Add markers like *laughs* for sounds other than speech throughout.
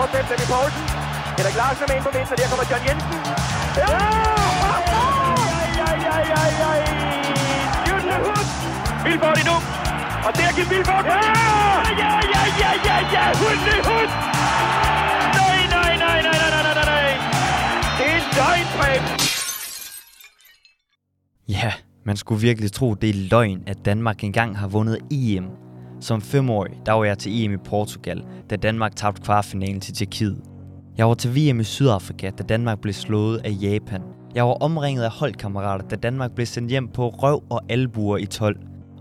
Fortsæt Flemming Poulsen. Henrik Larsen er med ind på midten, og der kommer John Jensen. Ja! Ja, ja, ja, ja, Hud. Vilborg endnu. Og der giver Vilborg. Ja! Ja, ja, ja, ja, ja. Hud. Nej, nej, nej, nej, nej, nej, nej, nej. Det er en Preben. Ja, man skulle virkelig tro, det er løgn, at Danmark engang har vundet EM. Som femårig, der var jeg til EM i Portugal, da Danmark tabte kvartfinalen til Tjekkiet. Jeg var til VM i Sydafrika, da Danmark blev slået af Japan. Jeg var omringet af holdkammerater, da Danmark blev sendt hjem på røv og albuer i 12.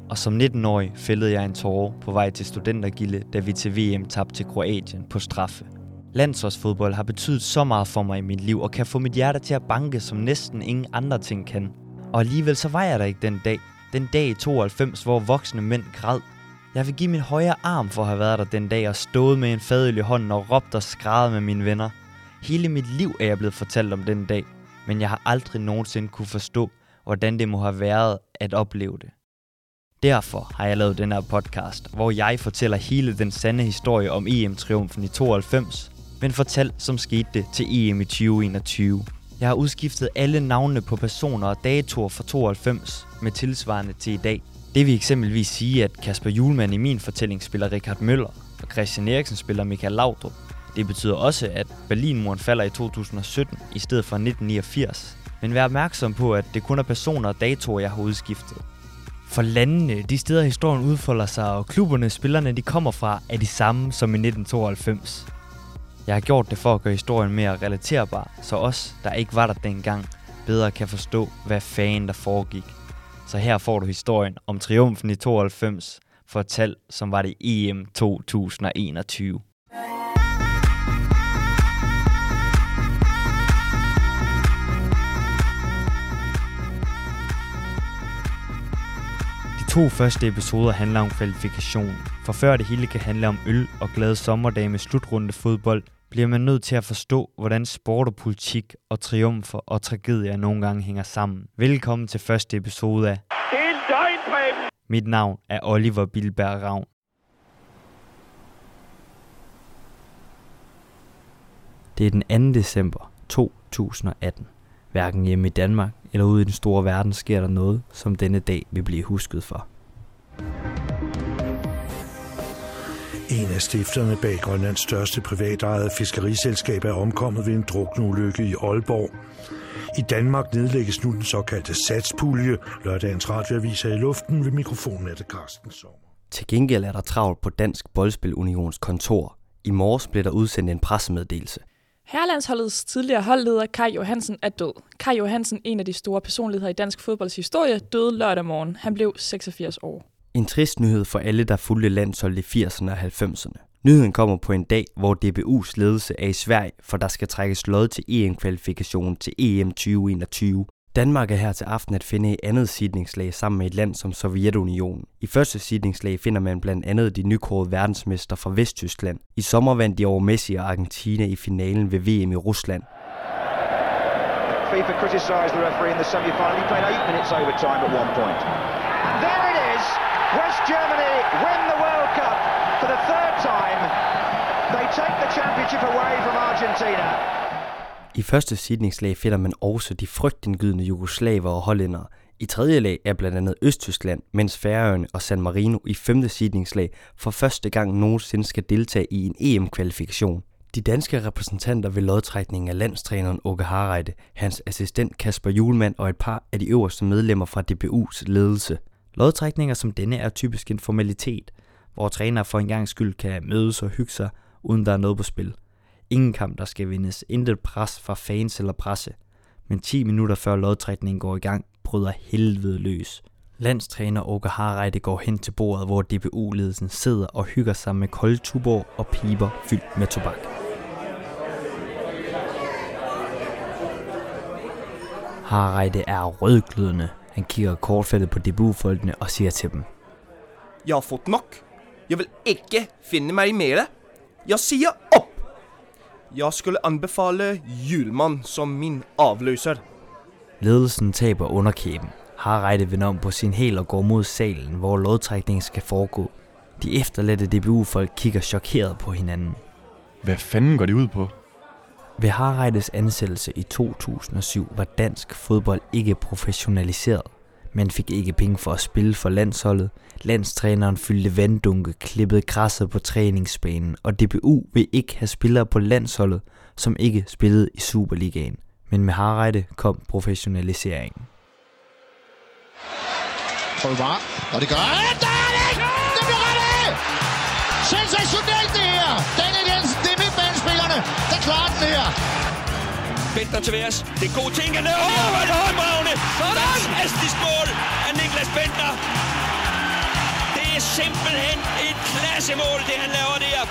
Og som 19-årig fældede jeg en tårer på vej til studentergilde, da vi til VM tabte til Kroatien på straffe. Landsholdsfodbold har betydet så meget for mig i mit liv og kan få mit hjerte til at banke, som næsten ingen andre ting kan. Og alligevel så var jeg der ikke den dag. Den dag i 92, hvor voksne mænd græd. Jeg vil give min højre arm for at have været der den dag og stået med en fadøl i hånden og råbt og skrædet med mine venner. Hele mit liv er jeg blevet fortalt om den dag, men jeg har aldrig nogensinde kunne forstå, hvordan det må have været at opleve det. Derfor har jeg lavet den her podcast, hvor jeg fortæller hele den sande historie om EM-triumfen i 92, men fortalt som skete det til EM i 2021. Jeg har udskiftet alle navnene på personer og datoer fra 92 med tilsvarende til i dag. Det vil eksempelvis sige, at Kasper Julemand i min fortælling spiller Richard Møller, og Christian Eriksen spiller Michael Laudrup. Det betyder også, at Berlinmuren falder i 2017 i stedet for 1989. Men vær opmærksom på, at det kun er personer og datoer, jeg har udskiftet. For landene, de steder historien udfolder sig, og klubberne, spillerne de kommer fra, er de samme som i 1992. Jeg har gjort det for at gøre historien mere relaterbar, så os, der ikke var der dengang, bedre kan forstå, hvad fanden der foregik. Så her får du historien om triumfen i 92, fortalt som var det EM 2021. De to første episoder handler om kvalifikation. For før det hele kan handle om øl og glade sommerdage med slutrunde fodbold, bliver man nødt til at forstå, hvordan sport og politik og triumfer og tragedier nogle gange hænger sammen. Velkommen til første episode af Det er en løgn, Preben. Mit navn er Oliver Bilberg Ravn. Det er den 2. december 2018. Hverken hjemme i Danmark eller ude i den store verden sker der noget, som denne dag vil blive husket for. En af stifterne bag Grønlands største privatejede fiskeriselskab er omkommet ved en drukneulykke i Aalborg. I Danmark nedlægges nu den såkaldte satspulje. Lørdagens radioavis er i luften ved mikrofonen af det Carsten Sommer. Til gengæld er der travlt på Dansk Boldspil Unions kontor. I morges blev der udsendt en pressemeddelelse. Herrelandsholdets tidligere holdleder Kai Johansen er død. Kai Johansen, en af de store personligheder i dansk fodbolds historie, døde lørdag morgen. Han blev 86 år. En trist nyhed for alle, der fulgte landsholdet i 80'erne og 90'erne. Nyheden kommer på en dag, hvor DBU's ledelse er i Sverige, for der skal trækkes lod til EM-kvalifikationen til EM 2021. Danmark er her til aften at finde et andet sidningslag sammen med et land som Sovjetunionen. I første sidningslag finder man blandt andet de nykårede verdensmester fra Vesttyskland. I sommer vandt de over Messi og Argentina i finalen ved VM i Rusland. FIFA criticised the referee in the semi-final. He played eight minutes overtime at one point. And there it is. West Germany win the World Cup for the third time. They take the championship away from Argentina. I første sidningslag finder man også de frygtindgydende jugoslaver og hollændere. I tredje lag er blandt andet Østtyskland, mens Færøerne og San Marino i femte sidningslag for første gang nogensinde skal deltage i en EM-kvalifikation. De danske repræsentanter ved lodtrækningen er landstræneren Åke Harreide, hans assistent Kasper Julemand og et par af de øverste medlemmer fra DBU's ledelse. Lodtrækninger som denne er typisk en formalitet, hvor trænere for en gang skyld kan mødes og hygge sig, uden der er noget på spil. Ingen kamp, der skal vindes, intet pres fra fans eller presse. Men 10 minutter før lodtrækningen går i gang, bryder helvede løs. Landstræner Åke Harreide går hen til bordet, hvor DBU-ledelsen sidder og hygger sig med kolde tubor og piber fyldt med tobak. Harreide er rødglødende. Han kigger kortfattet på DBU-folkene og siger til dem. Jeg har fått nok. Jeg vil ikke finne meg i mere. Jeg sier opp! Jeg skulle anbefale Julemand som min avløser. Ledelsen taber underkæben. Harreide vender om på sin hæl og går mod salen, hvor lodtrækningen skal foregå. De efterladte DBU-folk kigger chokeret på hinanden. Hvad fanden går det ud på? Ved Harreides ansættelse i 2007 var dansk fodbold ikke professionaliseret. Man fik ikke penge for at spille for landsholdet. Landstræneren fyldte vanddunke, klippede græsset på træningsbanen, og DBU vil ikke have spillere på landsholdet, som ikke spillede i Superligaen. Men med Harreide kom professionaliseringen. Prøver, og det gør han! Den her. Bender til værs. Det er god ting, han er det håndbragende. Fantastisk mål af Niklas Bender. Det er simpelthen et klassemål, det han laver der.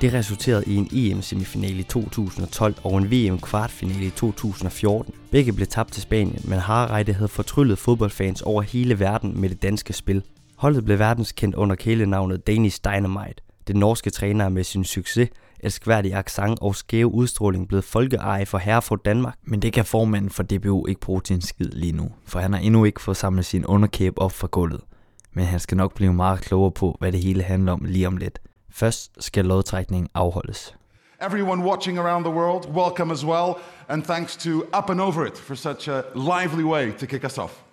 Det resulterede i en EM-semifinale i 2012 og en VM-kvartfinale i 2014. Begge blev tabt til Spanien, men Harreide havde fortryllet fodboldfans over hele verden med det danske spil. Holdet blev verdenskendt under kælenavnet Danish Dynamite. Den norske træner med sin succes, elskværdige accent og skæve udstråling blevet folkeeje for Hereford Danmark. Men det kan formanden for DBU ikke bruge til en skid lige nu, for han har endnu ikke fået samlet sin underkæb op fra gulvet. Men han skal nok blive meget klogere på, hvad det hele handler om lige om lidt. Først skal lodtrækningen afholdes. Everyone watching around the world, welcome as well, and thanks to Up and Over It for such a lively way to kick us off.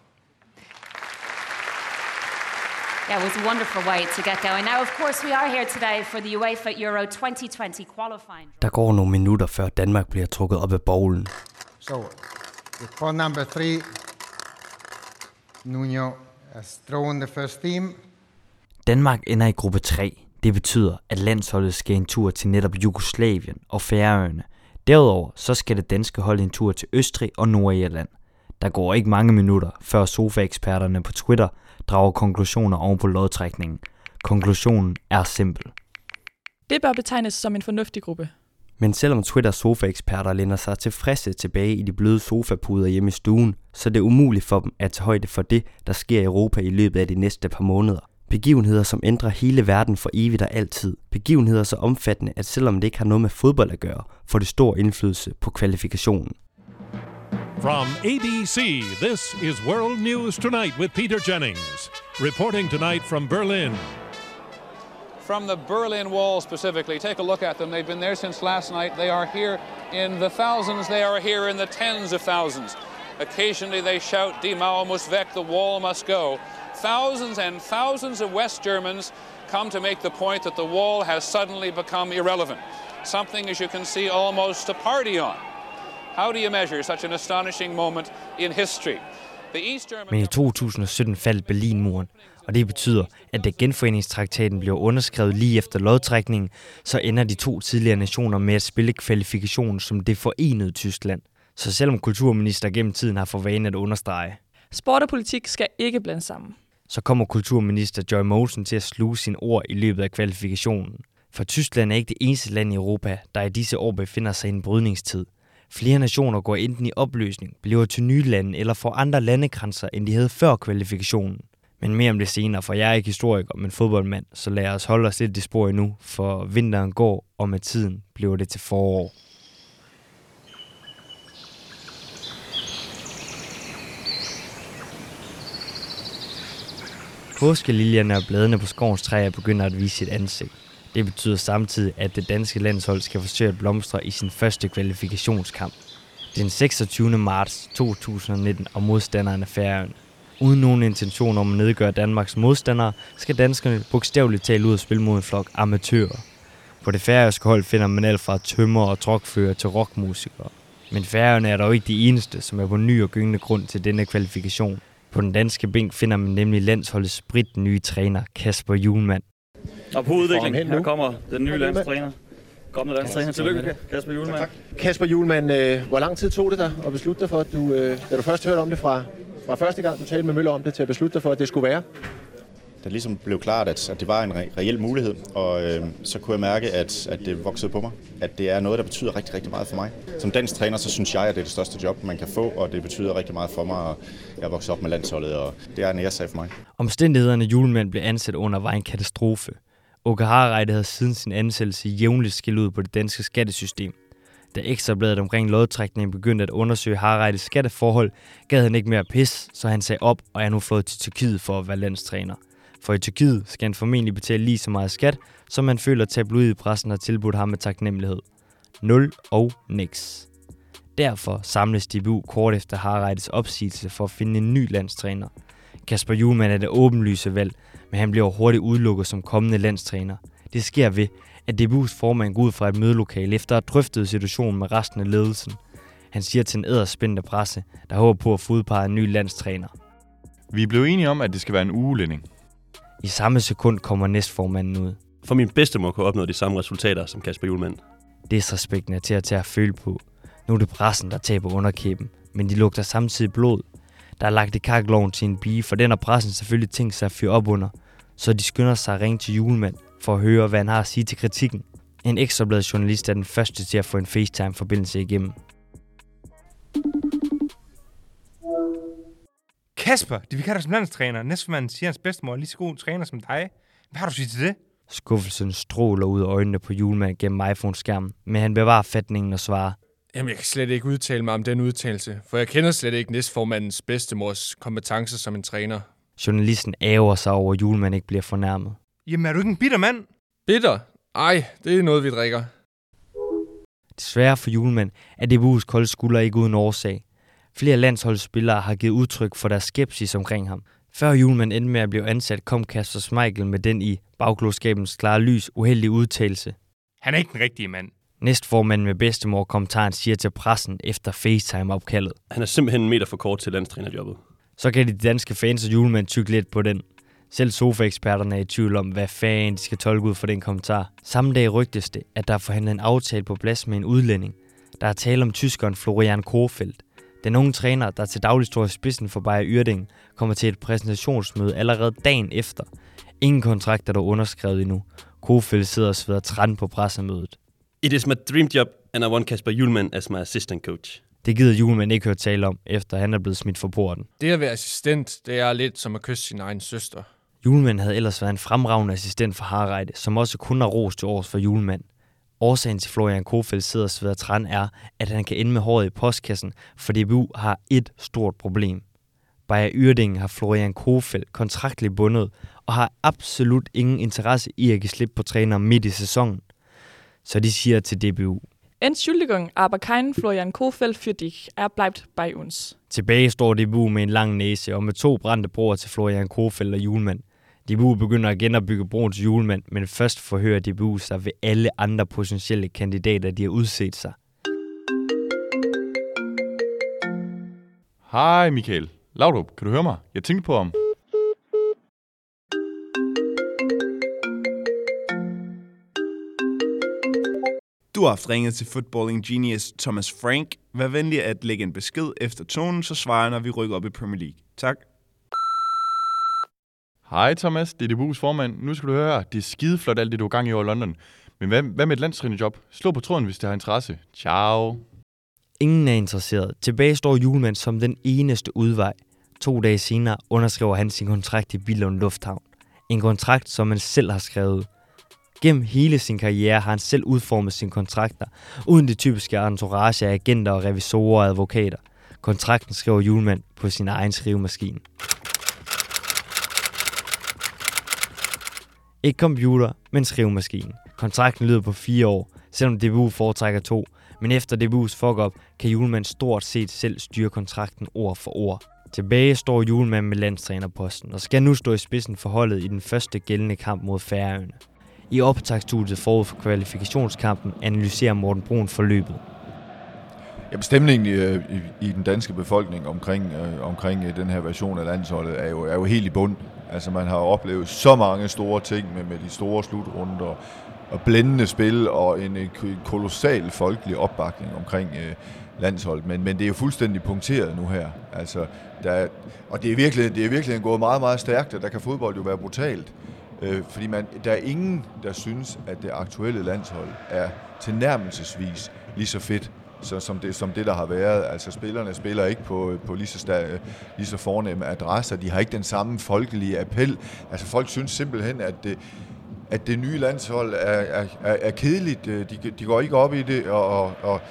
Yeah, it was a wonderful way to get going. Now, of course, we are here today for the UEFA Euro 2020 qualifying. Der går nogle minutter, før Danmark bliver trukket op af bowlen. So, phone number three, Nuno has thrown the first team. Danmark ender i gruppe 3. Det betyder, at landsholdet skal en tur til netop Jugoslavien og Færøerne. Derudover så skal det danske hold en tur til Østrig og Nordirland. Der går ikke mange minutter, før sofa-eksperterne på Twitter drager konklusioner oven på lodtrækningen. Konklusionen er simpel. Det bør betegnes som en fornuftig gruppe. Men selvom Twitters sofa-eksperter lænder sig tilfredse tilbage i de bløde sofapuder hjemme i stuen, så er det umuligt for dem at tage højde for det, der sker i Europa i løbet af de næste par måneder. Begivenheder, som ændrer hele verden for evigt og altid. Begivenheder så omfattende, at selvom det ikke har noget med fodbold at gøre, får det stor indflydelse på kvalifikationen. From ABC, this is World News Tonight with Peter Jennings. Reporting tonight from Berlin. From the Berlin Wall specifically, take a look at them. They've been there since last night. They are here in the thousands, they are here in the tens of thousands. Occasionally they shout, Die Mauer muss weg, the wall must go. Thousands and thousands of West Germans come to make the point that the wall has suddenly become irrelevant. Something, as you can see, almost a party on. How do you measure such an astonishing moment in history? The East German... Men i 2017 faldt Berlinmuren, og det betyder, at da genforeningstraktaten blev underskrevet lige efter lodtrækningen, så ender de to tidligere nationer med at spille kvalifikationen som det forenede Tyskland. Så selvom kulturminister gennem tiden har for vane at understrege, Sport og politik skal ikke blande sammen. så kommer kulturminister Joy Mogensen til at sluge sine ord i løbet af kvalifikationen. For Tyskland er ikke det eneste land i Europa, der i disse år befinder sig i en brydningstid. Flere nationer går enten i opløsning, bliver til nye lande eller får andre landegrænser, end de havde før kvalifikationen. Men mere om det senere, for jeg er ikke historiker, men fodboldmand, så lad os holde os lidt i spor endnu, for vinteren går, og med tiden bliver det til forår. Påskeliljerne og bladene på skovens træer begynder at vise sit ansigt. Det betyder samtidig, at det danske landshold skal forsøge at blomstre i sin første kvalifikationskamp. Den 26. marts 2019 og modstanderen af Færøerne. Uden nogen intention om at nedgøre Danmarks modstandere, skal danskerne bogstaveligt talt ud og spille mod en flok amatører. På det færøske hold finder man alt fra tømmer og trokfører til rockmusikere. Men Færøerne er dog ikke de eneste, som er på ny og gyngende grund til denne kvalifikation. På den danske bænk finder man nemlig landsholdets sprit nye træner, Kasper Julemand. Og på udvikling, her kommer den nye landstræner. Kommende landstræner. Tillykke, Kasper Julemand. Kasper Julemand, øh, hvor lang tid tog det dig at beslutte dig for, at du, øh, da du først hørte om det fra, fra første gang, du talte med Møller om det, til at beslutte dig for, at det skulle være? det ligesom blev klart, at, at det var en re- reel mulighed, og øh, så kunne jeg mærke, at, at det voksede på mig. At det er noget, der betyder rigtig, rigtig meget for mig. Som dansk træner, så synes jeg, at det er det største job, man kan få, og det betyder rigtig meget for mig. Og jeg vokset op med landsholdet, og det er en æresag for mig. Omstændighederne julemand blev ansat under var en katastrofe. Åke havde siden sin ansættelse jævnligt skilt ud på det danske skattesystem. Da Ekstrabladet omkring lodtrækningen begyndte at undersøge Harreides skatteforhold, gad han ikke mere pis, så han sagde op og er nu flået til Tyrkiet for at være landstræner. For i Tyrkiet skal han formentlig betale lige så meget skat, som man føler tabloid i pressen har tilbudt ham med taknemmelighed. 0 og niks. Derfor samles DBU kort efter Harreides opsigelse for at finde en ny landstræner. Kasper Juhlmann er det åbenlyse valg, men han bliver hurtigt udelukket som kommende landstræner. Det sker ved, at DBU's formand går ud fra et mødelokale efter at have drøftet situationen med resten af ledelsen. Han siger til en æderspændende presse, der håber på at få udpeget en ny landstræner. Vi er blevet enige om, at det skal være en ugelænding. I samme sekund kommer næstformanden ud. For min bedstemor kunne opnå de samme resultater som Kasper Julemand. Disrespekten er til at tage at føle på. Nu er det pressen, der taber underkæben, men de lugter samtidig blod. Der er lagt i kakloven til en bige, for den har pressen selvfølgelig tænkt sig at fyre op under. Så de skynder sig at ringe til julemand for at høre, hvad han har at sige til kritikken. En ekstrabladet journalist er den første til at få en FaceTime-forbindelse igennem. Kasper, de vil kalde dig som landstræner. Næstformanden siger, hans bedstemor er lige så god træner som dig. Hvad har du sige til det? Skuffelsen stråler ud af øjnene på julemand gennem iPhone-skærmen, men han bevarer fatningen og svarer. Jamen, jeg kan slet ikke udtale mig om den udtalelse, for jeg kender slet ikke næstformandens bedstemors kompetencer som en træner. Journalisten æver sig over, at julemand ikke bliver fornærmet. Jamen, er du ikke en bitter mand? Bitter? Ej, det er noget, vi drikker. Desværre for julemand er DBU's kolde skulder ikke uden årsag. Flere landsholdsspillere har givet udtryk for deres skepsis omkring ham. Før julemand endte med at blive ansat, kom Kasper Schmeichel med den i bagklodskabens klare lys uheldige udtalelse. Han er ikke den rigtige mand. Næstformanden med bedstemor kommentaren siger til pressen efter FaceTime-opkaldet. Han er simpelthen en meter for kort til landstrænerjobbet. Så kan de danske fans og julemand tykke lidt på den. Selv sofa-eksperterne er i tvivl om, hvad fanden de skal tolke ud for den kommentar. Samme dag rygtes det, at der er forhandlet en aftale på plads med en udlænding. Der er tale om tyskeren Florian Kofeldt. Den unge træner, der til daglig står i spidsen for Bayer Yrding, kommer til et præsentationsmøde allerede dagen efter. Ingen kontrakt er dog underskrevet endnu. Kofeldt sidder og sveder træn på pressemødet. It is my dream job, and I want Kasper Julemand as my assistant coach. Det gider Julemand ikke høre tale om, efter han er blevet smidt for porten. Det at være assistent, det er lidt som at kysse sin egen søster. Julemand havde ellers været en fremragende assistent for Harreide, som også kun har ros til års for Julemand. Årsagen til Florian Kofeldt sidder og sveder træn er, at han kan ende med håret i postkassen, for DBU har et stort problem. Bayer Yrding har Florian Kofeldt kontraktligt bundet og har absolut ingen interesse i at give slip på træner midt i sæsonen. Så de siger til DBU. Entschuldigung, aber kein Florian Kofeld für dich. Er bleibt bei uns. Tilbage står DBU med en lang næse og med to brændte broer til Florian Kofeldt og Julemand. DBU begynder at genopbygge broen til Julemand, men først forhører DBU sig ved alle andre potentielle kandidater, de har udset sig. Hej Michael. Laudrup, kan du høre mig? Jeg tænkte på om... Du har haft ringet til Footballing Genius Thomas Frank. Vær venlig at lægge en besked efter tonen, så svarer jeg, når vi rykker op i Premier League. Tak. Hej Thomas, det er DBU's formand. Nu skal du høre, det er skideflot alt det, du er gang i over London. Men hvad, hvad med et landstrænerjob? Slå på tråden, hvis det har interesse. Ciao. Ingen er interesseret. Tilbage står Julemand som den eneste udvej. To dage senere underskriver han sin kontrakt i Billund Lufthavn. En kontrakt, som han selv har skrevet. Gennem hele sin karriere har han selv udformet sine kontrakter, uden det typiske entourage af agenter og revisorer og advokater. Kontrakten skriver Julemand på sin egen skrivemaskine. Ikke computer, men skrivemaskinen. Kontrakten lyder på fire år, selvom DBU foretrækker to. Men efter DBU's fuck-up, kan Julemand stort set selv styre kontrakten ord for ord. Tilbage står Julemand med landstrænerposten, og skal nu stå i spidsen for holdet i den første gældende kamp mod Færøerne. I optagsstudiet forud for kvalifikationskampen analyserer Morten Brun forløbet. Jamen, stemningen i, i, i den danske befolkning omkring, øh, omkring øh, den her version af landsholdet er jo, er jo helt i bund. Altså, man har oplevet så mange store ting med, med de store slutrunder, og blændende spil og en, en kolossal folkelig opbakning omkring øh, landsholdet. Men, men det er jo fuldstændig punkteret nu her. Altså, der er, og det er, virkelig, det er virkelig gået meget, meget stærkt, og der kan fodbold jo være brutalt. Øh, fordi man, der er ingen, der synes, at det aktuelle landshold er tilnærmelsesvis lige så fedt, så, som, det, som det, der har været. Altså spillerne spiller ikke på, på lige, så sta, lige så fornemme adresser. De har ikke den samme folkelige appel. Altså folk synes simpelthen, at det, at det nye landshold er, er, er, er kedeligt. Øh, de, de går ikke op i det, og, og,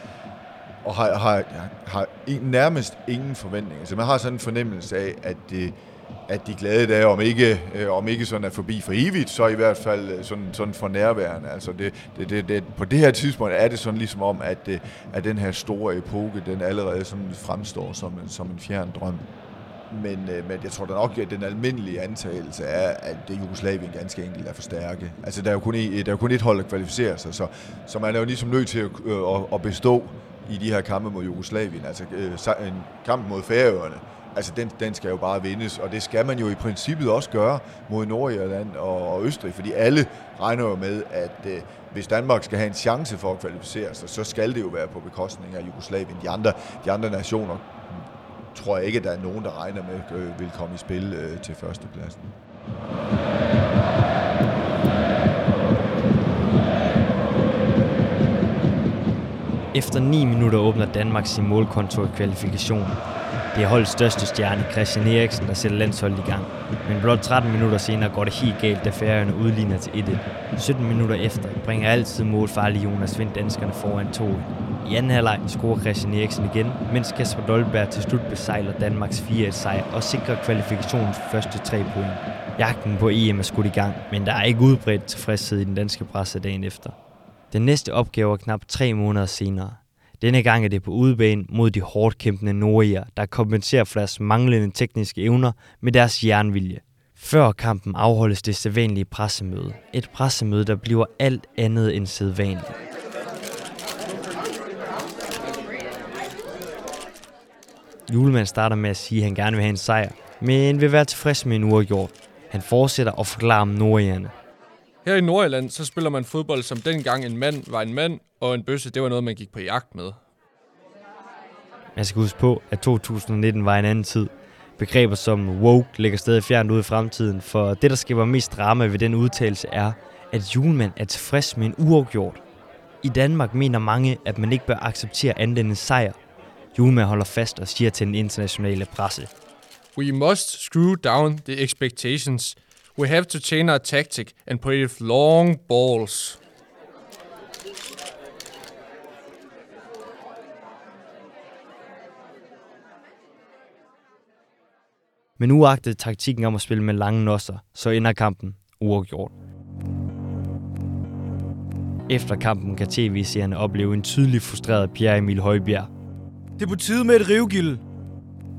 og har, har, har en, nærmest ingen forventninger. Så man har sådan en fornemmelse af, at det, at de glade dage, om ikke, øh, om ikke sådan er forbi for evigt, så i hvert fald øh, sådan, sådan for nærværende. Altså det, det, det, det, på det her tidspunkt er det sådan ligesom om, at, øh, at den her store epoke, den allerede sådan fremstår som, som en fjern drøm. Men, øh, men jeg tror da nok, at den almindelige antagelse er, at det Jugoslavien ganske enkelt er for stærke. Altså der er jo kun, et, der er kun et hold, der kvalificerer sig, så, så man er jo ligesom nødt til at, øh, at bestå i de her kampe mod Jugoslavien. Altså øh, en kamp mod Færøerne, altså den, den skal jo bare vindes, og det skal man jo i princippet også gøre mod Nordirland og, og Østrig, fordi alle regner jo med, at øh, hvis Danmark skal have en chance for at kvalificere sig, så skal det jo være på bekostning af Jugoslavien. De andre, de andre nationer tror jeg ikke, at der er nogen, der regner med øh, vil komme i spil øh, til førstepladsen. Efter 9 minutter åbner Danmark sin målkonto i kvalifikationen. Det er holdets største stjerne, Christian Eriksen, der sætter landsholdet i gang. Men blot 13 minutter senere går det helt galt, da Færøerne udligner til 1-1. 17 minutter efter bringer altid målfarlig Jonas Vind danskerne foran 2 I anden halvleg scorer Christian Eriksen igen, mens Kasper Dolberg til slut besejler Danmarks 4-1 sejr og sikrer kvalifikationens første tre point. Jagten på EM er skudt i gang, men der er ikke udbredt tilfredshed i den danske presse dagen efter. Den næste opgave er knap tre måneder senere. Denne gang er det på udebane mod de hårdt kæmpende nordier, der kompenserer for deres manglende tekniske evner med deres jernvilje. Før kampen afholdes det sædvanlige pressemøde. Et pressemøde, der bliver alt andet end sædvanligt. Julemand starter med at sige, at han gerne vil have en sejr, men vil være tilfreds med en uafgjort. Han fortsætter og forklarer om nordierne. Her i Nordjylland, så spiller man fodbold, som dengang en mand var en mand, og en bøsse, det var noget, man gik på jagt med. Man skal huske på, at 2019 var en anden tid. Begreber som woke ligger stadig fjernt ude i fremtiden, for det, der skaber mest drama ved den udtalelse, er, at julemand er tilfreds med en uafgjort. I Danmark mener mange, at man ikke bør acceptere andet end en sejr. Julemand holder fast og siger til den internationale presse. We must screw down the expectations. We have to change our tactic and play with long balls. Men uagtet taktikken om at spille med lange nosser, så ender kampen uafgjort. Efter kampen kan tv-seerne opleve en tydelig frustreret Pierre Emil Højbjerg. Det er på tide med et rivgilde.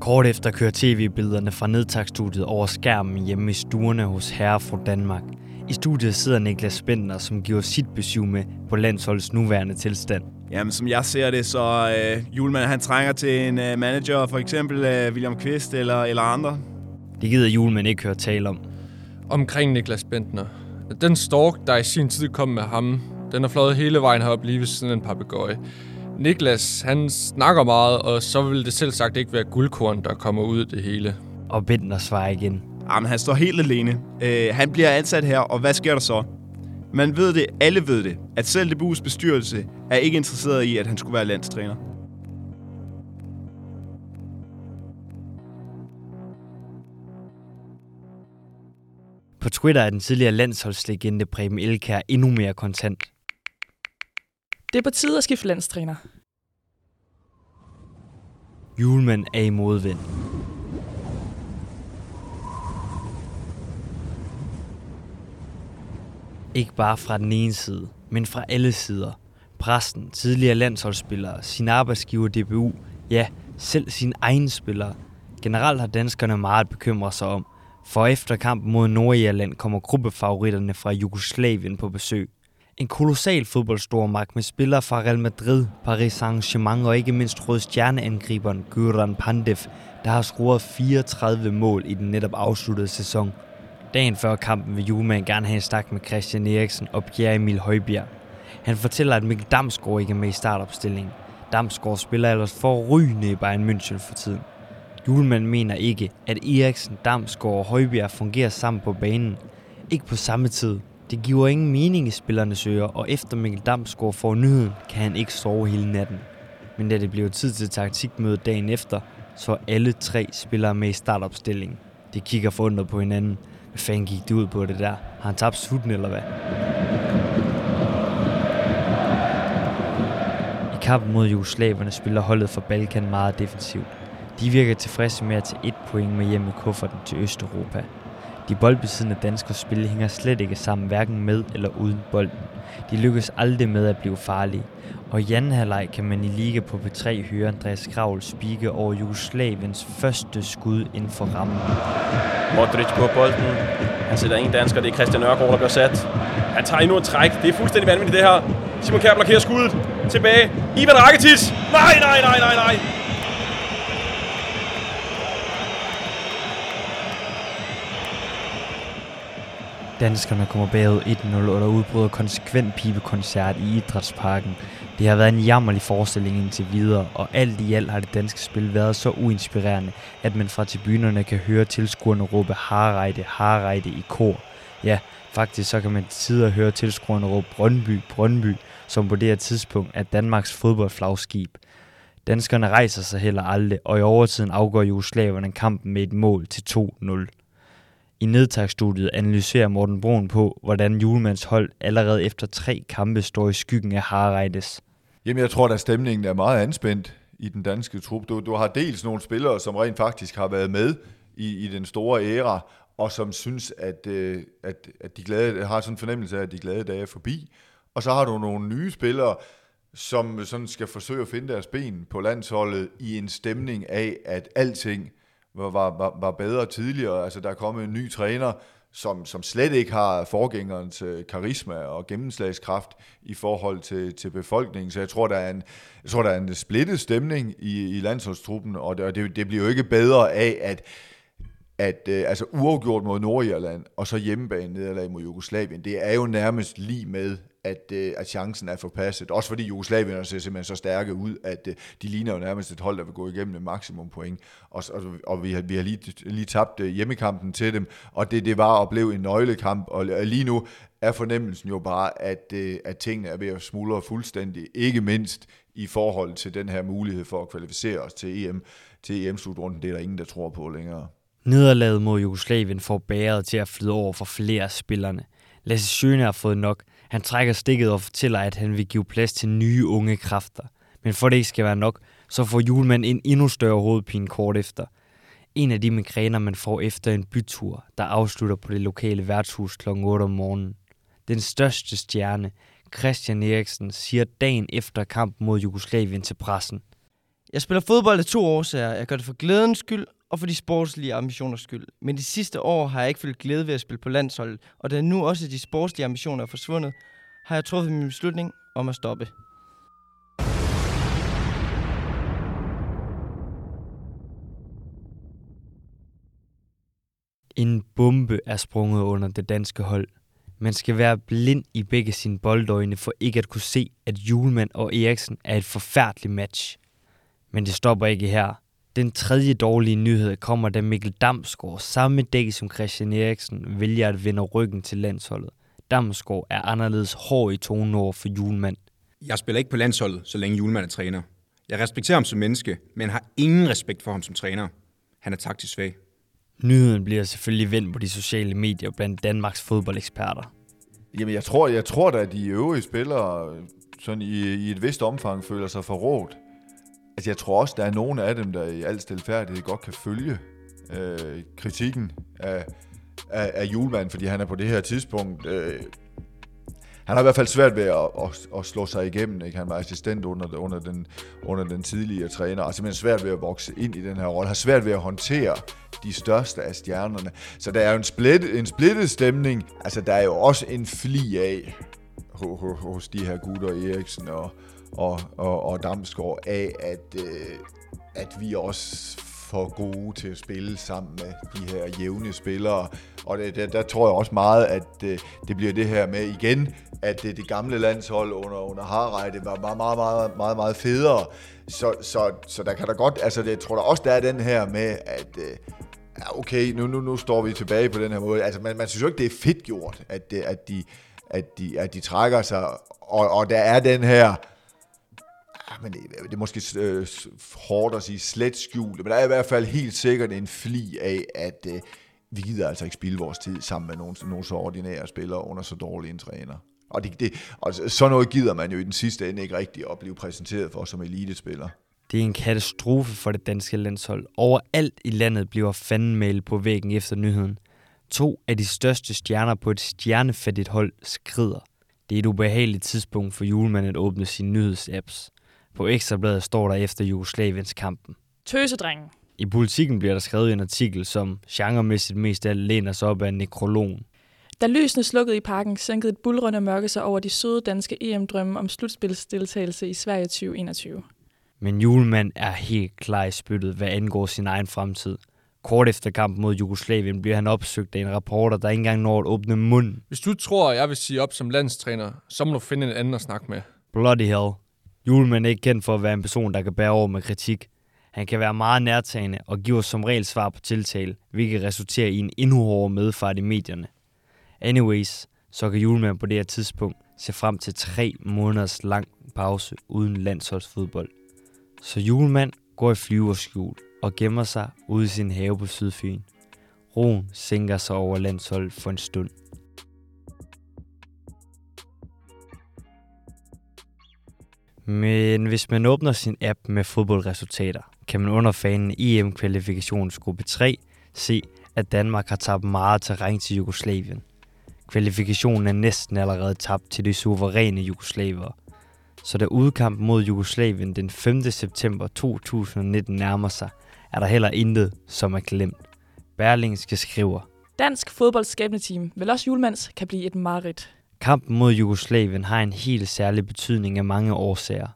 Kort efter kører tv-billederne fra nedtagsstudiet over skærmen hjemme i stuerne hos Herre fra Danmark. I studiet sidder Niklas Bentner, som giver sit besøg med på landsholdets nuværende tilstand. Jamen, som jeg ser det, så øh, Julemand han trænger til en øh, manager, for eksempel øh, William Kvist eller, eller andre. Det gider Julemand ikke høre tale om. Omkring Niklas Bentner. Den stork, der i sin tid kom med ham, den er fløjet hele vejen herop lige ved siden af en papegøje. Niklas, han snakker meget, og så vil det selv sagt ikke være guldkorn, der kommer ud af det hele. Og Bentner svarer igen. Jamen, han står helt alene. Øh, han bliver ansat her, og hvad sker der så? Man ved det, alle ved det, at selv det bues bestyrelse er ikke interesseret i, at han skulle være landstræner. På Twitter er den tidligere landsholdslegende Preben Elkær endnu mere kontant. Det er på tide at skifte landstræner. Julemand er i modvind. Ikke bare fra den ene side, men fra alle sider. Præsten, tidligere landsholdsspillere, sin arbejdsgiver DBU, ja, selv sine egne spillere. Generelt har danskerne meget bekymret sig om, for efter kampen mod Nordirland kommer gruppefavoritterne fra Jugoslavien på besøg. En kolossal fodboldstormagt med spillere fra Real Madrid, Paris Saint-Germain og ikke mindst Røde stjerneangriberen Göran Pandev, der har scoret 34 mål i den netop afsluttede sæson. Dagen før kampen vil Julemand gerne have en snak med Christian Eriksen og Pierre Emil Højbjerg. Han fortæller, at Mikkel Damsgaard ikke er med i startopstillingen. Damsgaard spiller ellers for rygende i Bayern München for tiden. Julemand mener ikke, at Eriksen, Damsgaard og Højbjerg fungerer sammen på banen. Ikke på samme tid. Det giver ingen mening i spillernes ører, og efter Mikkel Damsgaard får nyheden, kan han ikke sove hele natten. Men da det bliver tid til taktikmødet dagen efter, så er alle tre spillere med i startopstillingen. De kigger forundret på hinanden. Hvad fanden gik det ud på det der? Har han tabt sutten eller hvad? I kampen mod Jugoslaverne spiller holdet for Balkan meget defensivt. De virker tilfredse med at tage et point med hjem i kufferten til Østeuropa. De boldbesiddende danskers spil hænger slet ikke sammen, hverken med eller uden bolden. De lykkes aldrig med at blive farlige. Og i anden halvleg kan man i Liga på P3 høre Andreas Kravl spike over Jugoslaviens første skud inden for rammen. Modric på bolden. Han sætter en dansker, det er Christian Nørgaard, der gør sat. Han tager endnu et træk. Det er fuldstændig vanvittigt, det her. Simon Kjær blokerer skuddet. Tilbage. Ivan Rakitic. Nej, nej, nej, nej, nej. Danskerne kommer bagud 1-0, og der udbryder konsekvent pibekoncert i Idrætsparken. Det har været en jammerlig forestilling indtil videre, og alt i alt har det danske spil været så uinspirerende, at man fra tribunerne kan høre tilskuerne råbe Harreide, Harreide i kor. Ja, faktisk så kan man til tider høre tilskuerne råbe Brøndby, Brøndby, som på det her tidspunkt er Danmarks fodboldflagskib. Danskerne rejser sig heller aldrig, og i overtiden afgår Jugoslaverne kampen med et mål til 2-0. I nedtagsstudiet analyserer Morten Broen på, hvordan Julemands hold allerede efter tre kampe står i skyggen af Harreides. Jamen, jeg tror, at stemningen er meget anspændt i den danske trup. Du, du har dels nogle spillere, som rent faktisk har været med i, i den store æra, og som synes, at, øh, at, at de glade, har sådan en fornemmelse af, at de glade dage er forbi. Og så har du nogle nye spillere, som sådan skal forsøge at finde deres ben på landsholdet i en stemning af, at alting var, var, var bedre tidligere. Altså, der er kommet en ny træner, som, som slet ikke har forgængerens øh, karisma og gennemslagskraft i forhold til, til befolkningen. Så jeg tror, der er en, jeg tror, der er en splittet stemning i, i landsholdstruppen, og det, og det, det bliver jo ikke bedre af, at at øh, altså uafgjort mod Nordirland, og så hjemmebane nederlag mod Jugoslavien, det er jo nærmest lige med, at, øh, at chancen er forpasset. Også fordi Jugoslavien ser simpelthen så stærke ud, at øh, de ligner jo nærmest et hold, der vil gå igennem med maksimum point. Og, og, og vi har, vi har lige, lige tabt øh, hjemmekampen til dem, og det, det var og blev en nøglekamp. Og lige nu er fornemmelsen jo bare, at, øh, at tingene er ved at smuldre fuldstændig. Ikke mindst i forhold til den her mulighed for at kvalificere os til EM, til EM-slutrunden. Det er der ingen, der tror på længere. Nederlaget mod Jugoslavien får bæret til at flyde over for flere af spillerne. Lasse Sjøne har fået nok. Han trækker stikket og fortæller, at han vil give plads til nye unge kræfter. Men for det ikke skal være nok, så får julemanden en endnu større hovedpine kort efter. En af de migræner, man får efter en bytur, der afslutter på det lokale værtshus kl. 8 om morgenen. Den største stjerne, Christian Eriksen, siger dagen efter kampen mod Jugoslavien til pressen. Jeg spiller fodbold af to årsager. Jeg gør det for glædens skyld og for de sportslige ambitioners skyld. Men de sidste år har jeg ikke følt glæde ved at spille på landsholdet, og da nu også de sportslige ambitioner er forsvundet, har jeg truffet min beslutning om at stoppe. En bombe er sprunget under det danske hold. Man skal være blind i begge sine boldøjne for ikke at kunne se, at Julemand og Eriksen er et forfærdeligt match. Men det stopper ikke her. Den tredje dårlige nyhed kommer, da Mikkel Damsgaard samme dag som Christian Eriksen vælger at vende ryggen til landsholdet. Damsgaard er anderledes hård i tonen over for Julemand. Jeg spiller ikke på landsholdet, så længe Julemand er træner. Jeg respekterer ham som menneske, men har ingen respekt for ham som træner. Han er taktisk svag. Nyheden bliver selvfølgelig vendt på de sociale medier blandt Danmarks fodboldeksperter. Jamen, jeg tror, jeg tror da, at de øvrige spillere sådan i, i et vist omfang føler sig forrådt. Altså, jeg tror også, der er nogle af dem, der i al stilfærdighed godt kan følge øh, kritikken af, af, af julemanden, fordi han er på det her tidspunkt... Øh, han har i hvert fald svært ved at, at, at slå sig igennem. Ikke? Han var assistent under, under, den, under den tidligere træner, og simpelthen svært ved at vokse ind i den her rolle. Har svært ved at håndtere de største af stjernerne. Så der er jo en, split, en splittet stemning. Altså, der er jo også en fli af hos de her gutter, Eriksen og, og, og, og Damsgaard af, at, øh, at vi også for gode til at spille sammen med de her jævne spillere. Og det, der, der tror jeg også meget, at øh, det bliver det her med igen, at det, det gamle landshold under, under Harreide var meget, meget, meget, meget, meget federe. Så, så, så der kan der godt, altså det, jeg tror der også, der er den her med, at øh, ja, okay, nu, nu, nu står vi tilbage på den her måde. Altså man, man synes jo ikke, det er fedt gjort, at, øh, at, de, at, de, at de trækker sig, og, og der er den her, Ah, men det, det er måske øh, hårdt at sige slet skjult, men der er i hvert fald helt sikkert en fli af, at øh, vi gider altså ikke spille vores tid sammen med nogle, nogle så ordinære spillere under så dårlige en træner. Og, det, det, og sådan noget gider man jo i den sidste ende ikke rigtig at blive præsenteret for som elitespiller. Det er en katastrofe for det danske landshold. Overalt i landet bliver fandmail på væggen efter nyheden. To af de største stjerner på et stjernefattigt hold skrider. Det er et ubehageligt tidspunkt for julemanden at åbne sine nyhedsapps. På Ekstrabladet står der efter Jugoslaviens kampen. Tøsedrengen. I politikken bliver der skrevet en artikel, som genremæssigt mest af alt læner sig op af nekrologen. Da lysene slukkede i parken, sænkede et bulrende mørke sig over de søde danske EM-drømme om slutspilsdeltagelse i Sverige 2021. Men julemand er helt klar i spyttet, hvad angår sin egen fremtid. Kort efter kampen mod Jugoslavien bliver han opsøgt af en rapporter, der ikke engang når at åbne munden. Hvis du tror, at jeg vil sige op som landstræner, så må du finde en anden at snakke med. Bloody hell. Julemand er ikke kendt for at være en person, der kan bære over med kritik. Han kan være meget nærtagende og giver som regel svar på tiltale, hvilket resulterer i en endnu hårdere medfart i medierne. Anyways, så kan Julemand på det her tidspunkt se frem til tre måneders lang pause uden landsholdsfodbold. Så Julemand går i flyverskjul og gemmer sig ude i sin have på Sydfyn. Roen sænker sig over landsholdet for en stund. Men hvis man åbner sin app med fodboldresultater, kan man under fanen EM-kvalifikationsgruppe 3 se, at Danmark har tabt meget terræn til Jugoslavien. Kvalifikationen er næsten allerede tabt til de suveræne jugoslaver. Så da udkampen mod Jugoslavien den 5. september 2019 nærmer sig, er der heller intet, som er glemt. Berlingske skriver, Dansk fodboldskabende vel også julemands kan blive et mareridt. Kampen mod Jugoslavien har en helt særlig betydning af mange årsager.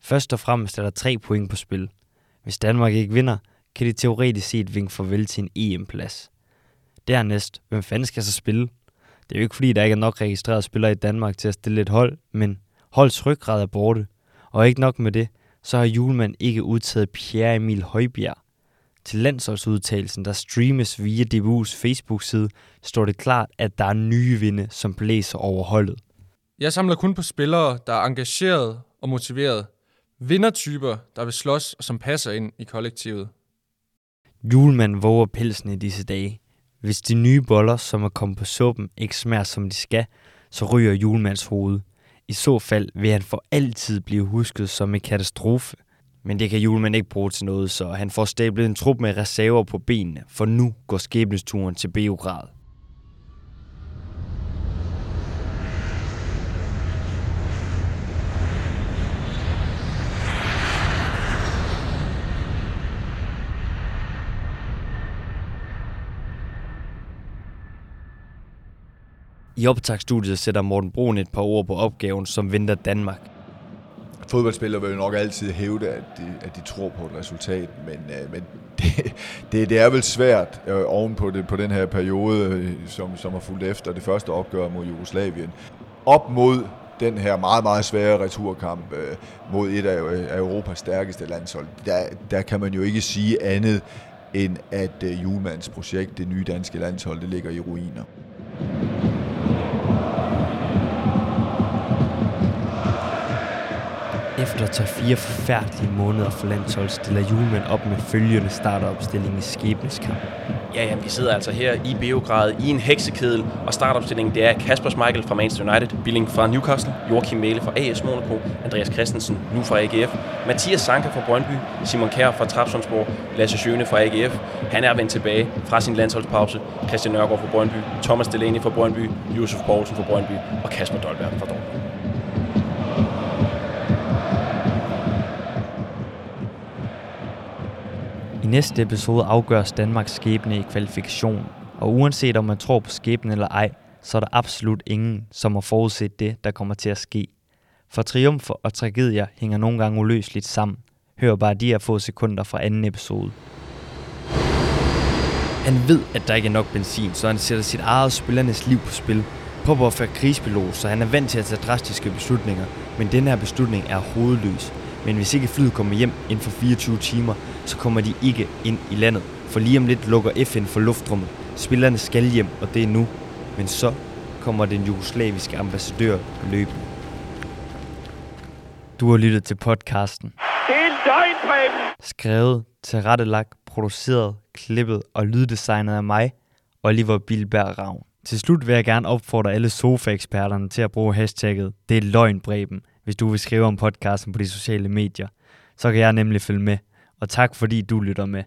Først og fremmest er der tre point på spil. Hvis Danmark ikke vinder, kan de teoretisk set vinke farvel til en EM-plads. Dernæst, hvem fanden skal så spille? Det er jo ikke fordi, der ikke er nok registrerede spillere i Danmark til at stille et hold, men holds ryggrad er borte. Og ikke nok med det, så har Julemand ikke udtaget Pierre Emil Højbjerg. Til landsholdsudtagelsen, der streames via DBU's Facebook-side, står det klart, at der er nye vinde, som blæser over holdet. Jeg samler kun på spillere, der er engageret og motiveret. Vindertyper, der vil slås og som passer ind i kollektivet. Julemand våger pelsen i disse dage. Hvis de nye boller, som er kommet på suppen, ikke smager som de skal, så ryger julemands hoved. I så fald vil han for altid blive husket som en katastrofe. Men det kan julemand ikke bruge til noget, så han får stablet en trup med reserver på benene, for nu går skæbnesturen til Beograd. I optagsstudiet sætter Morten Brun et par ord på opgaven, som venter Danmark. Fodboldspillere vil jo nok altid hævde, at de, at de tror på et resultat, men, øh, men *laughs* det, det, det er vel svært øh, oven på, det, på den her periode, øh, som, som har fulgt efter det første opgør mod Jugoslavien. Op mod den her meget, meget svære returkamp øh, mod et af, af Europas stærkeste landshold, der, der kan man jo ikke sige andet, end at øh, Julmans projekt, det nye danske landshold, det ligger i ruiner. Efter at tage fire forfærdelige måneder for landshold, stiller Julemand op med følgende starteropstilling i skæbneskamp. Ja, ja, vi sidder altså her i Beograd i en heksekedel, og startopstillingen det er Kasper Schmeichel fra Manchester United, Billing fra Newcastle, Joachim Mæle fra AS Monaco, Andreas Christensen nu fra AGF, Mathias Sanka fra Brøndby, Simon Kjær fra Trapsonsborg, Lasse Sjøne fra AGF. Han er vendt tilbage fra sin landsholdspause, Christian Nørgaard fra Brøndby, Thomas Delaney fra Brøndby, Josef Poulsen fra Brøndby og Kasper Dolberg fra Dortmund. Næste episode afgøres Danmarks skæbne i kvalifikation. og uanset om man tror på skæbnen eller ej, så er der absolut ingen, som har forudset det, der kommer til at ske. For triumfer og tragedier hænger nogle gange uløseligt sammen. Hør bare de her få sekunder fra anden episode. Han ved, at der ikke er nok benzin, så han sætter sit eget spillernes liv på spil. Prøver at være krigspilot, så han er vant til at tage drastiske beslutninger, men den her beslutning er hovedløs. Men hvis ikke flyet kommer hjem inden for 24 timer, så kommer de ikke ind i landet. For lige om lidt lukker FN for luftrummet. Spillerne skal hjem, og det er nu. Men så kommer den jugoslaviske ambassadør løbende. Du har lyttet til podcasten. Det er løgn, Preben! Skrevet, tilrettelagt, produceret, klippet og lyddesignet af mig, Oliver Bilberg Ravn. Til slut vil jeg gerne opfordre alle sofa-eksperterne til at bruge hashtagget Det er løgn, Breben, hvis du vil skrive om podcasten på de sociale medier. Så kan jeg nemlig følge med. Og tak fordi du lytter med.